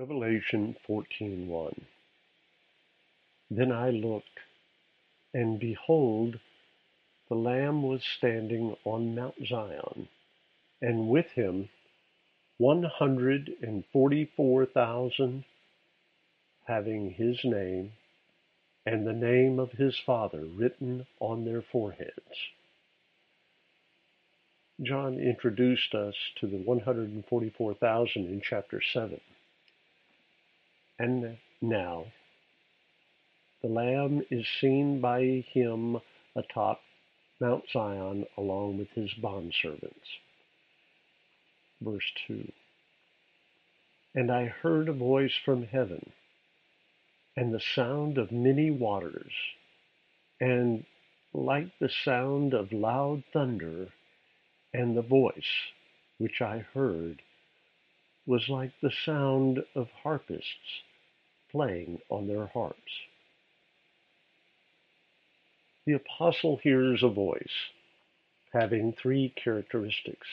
Revelation 14:1 Then I looked, and behold, the Lamb was standing on Mount Zion, and with him one hundred and forty-four thousand, having his name and the name of his Father written on their foreheads. John introduced us to the 144,000 in chapter 7. And now the Lamb is seen by him atop Mount Zion along with his bondservants. Verse 2 And I heard a voice from heaven, and the sound of many waters, and like the sound of loud thunder, and the voice which I heard was like the sound of harpists playing on their harps. The apostle hears a voice having three characteristics.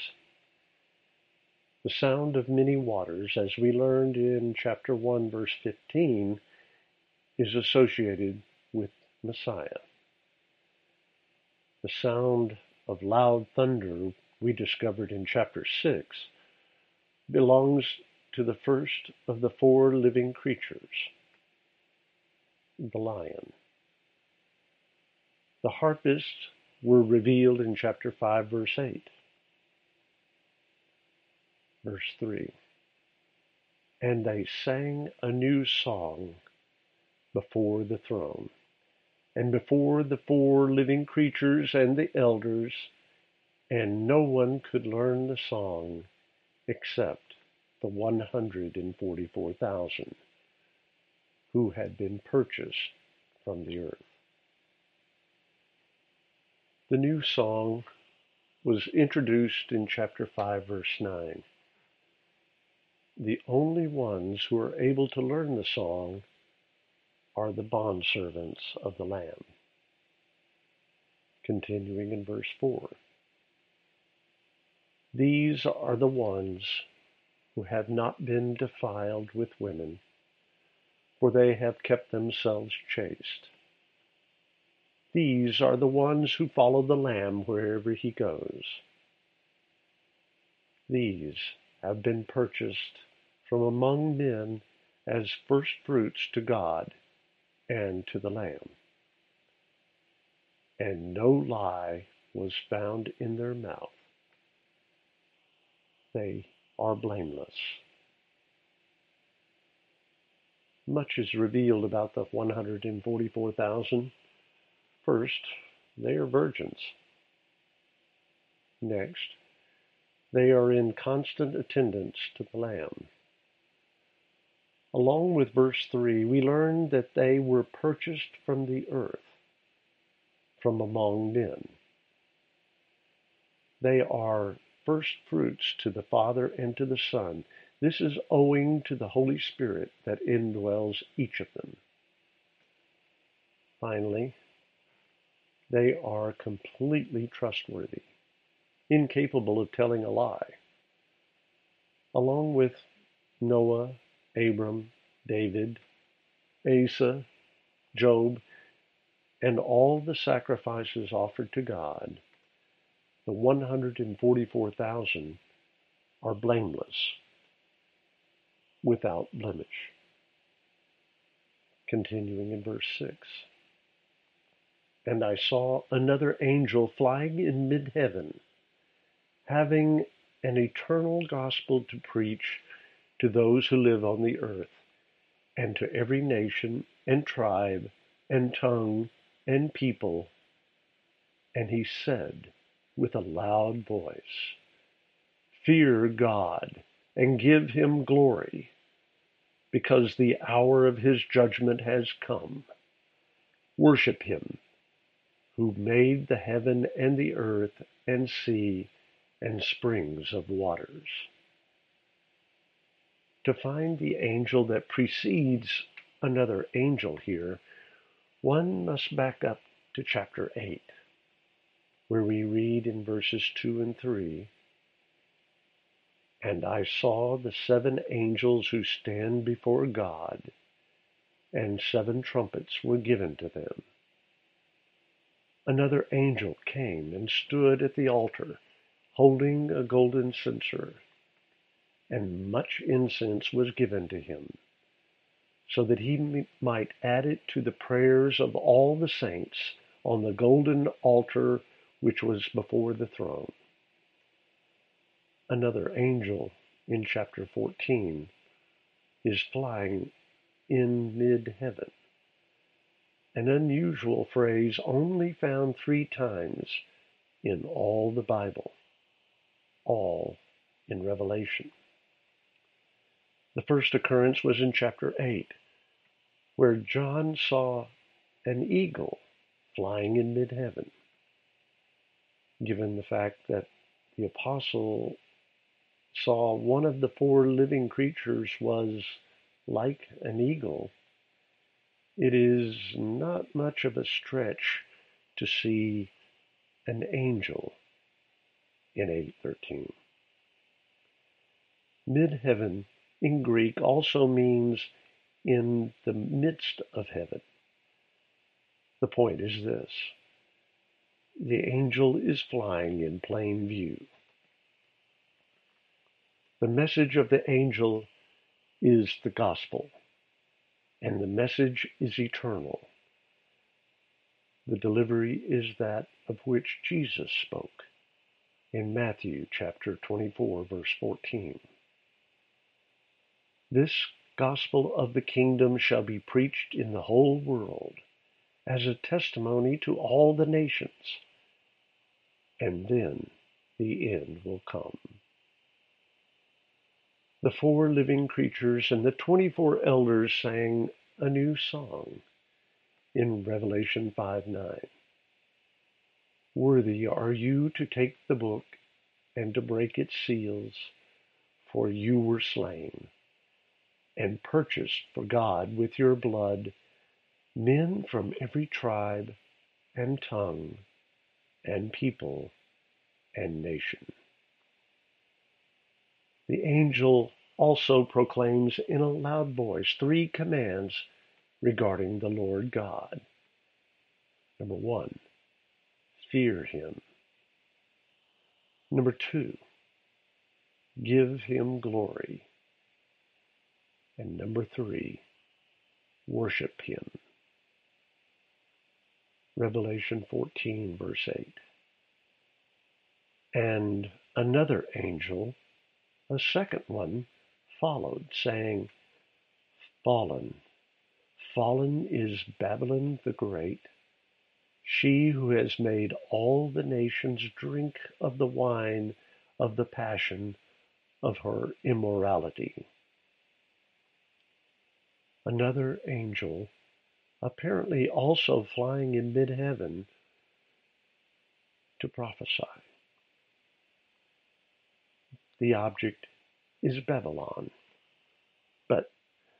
The sound of many waters, as we learned in chapter 1, verse 15, is associated with Messiah. The sound of loud thunder, we discovered in chapter 6, belongs to the first of the four living creatures, the lion. The harpists were revealed in chapter 5, verse 8. Verse 3 And they sang a new song before the throne, and before the four living creatures and the elders, and no one could learn the song except the 144,000 who had been purchased from the earth. The new song was introduced in chapter 5, verse 9. The only ones who are able to learn the song are the bondservants of the Lamb. Continuing in verse 4. These are the ones who have not been defiled with women, for they have kept themselves chaste. These are the ones who follow the Lamb wherever he goes. These have been purchased from among men as first fruits to God and to the Lamb. And no lie was found in their mouth. They are blameless. Much is revealed about the 144,000. First, they are virgins. Next, they are in constant attendance to the Lamb. Along with verse 3, we learn that they were purchased from the earth, from among men. They are first fruits to the Father and to the Son. This is owing to the Holy Spirit that indwells each of them. Finally, they are completely trustworthy, incapable of telling a lie. Along with Noah, Abram, David, Asa, Job, and all the sacrifices offered to God, the 144,000 are blameless, without blemish. Continuing in verse 6. And I saw another angel flying in mid heaven, having an eternal gospel to preach to those who live on the earth, and to every nation and tribe and tongue and people. And he said, with a loud voice. Fear God and give him glory, because the hour of his judgment has come. Worship him, who made the heaven and the earth and sea and springs of waters. To find the angel that precedes another angel here, one must back up to chapter 8 where we read in verses 2 and 3 And I saw the seven angels who stand before God, and seven trumpets were given to them. Another angel came and stood at the altar, holding a golden censer, and much incense was given to him, so that he might add it to the prayers of all the saints on the golden altar which was before the throne. Another angel in chapter 14 is flying in mid heaven an unusual phrase only found three times in all the Bible, all in Revelation. The first occurrence was in chapter 8, where John saw an eagle flying in mid heaven. Given the fact that the apostle saw one of the four living creatures was like an eagle, it is not much of a stretch to see an angel in 813. Mid-heaven in Greek also means in the midst of heaven. The point is this. The angel is flying in plain view. The message of the angel is the gospel and the message is eternal. The delivery is that of which Jesus spoke in Matthew chapter 24 verse 14. This gospel of the kingdom shall be preached in the whole world as a testimony to all the nations, and then the end will come the four living creatures and the 24 elders sang a new song in Revelation 5 9. Worthy are you to take the book and to break its seals, for you were slain and purchased for God with your blood men from every tribe and tongue and people and nation. The angel also proclaims in a loud voice three commands regarding the Lord God. Number one, fear him. Number two, give him glory. And number three, worship him. Revelation 14, verse 8. And another angel a second one followed, saying, Fallen, fallen is Babylon the Great, she who has made all the nations drink of the wine of the passion of her immorality. Another angel, apparently also flying in mid heaven, to prophesy the object is Babylon, but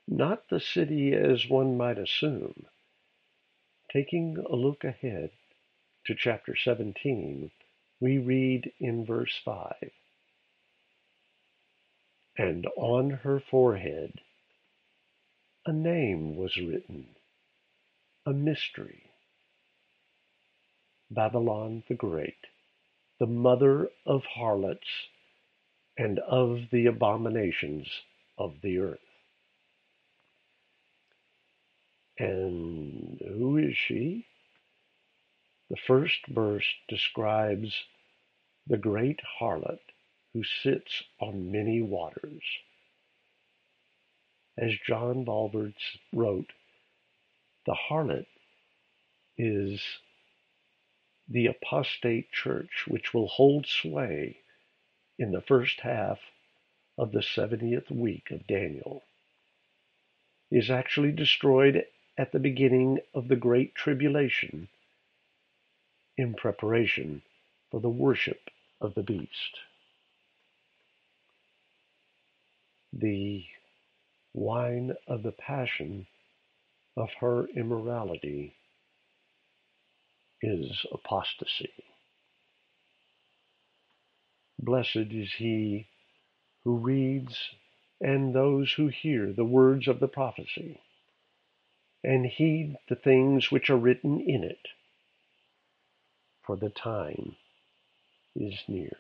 not the city as one might assume. Taking a look ahead to chapter 17, we read in verse 5 And on her forehead a name was written, a mystery Babylon the Great, the mother of harlots and of the abominations of the earth. And who is she? The first verse describes the great harlot who sits on many waters. As John Walvoord wrote, the harlot is the apostate church which will hold sway in the first half of the 70th week of Daniel is actually destroyed at the beginning of the Great Tribulation in preparation for the worship of the beast. The wine of the passion of her immorality is apostasy. Blessed is he who reads and those who hear the words of the prophecy, and heed the things which are written in it, for the time is near.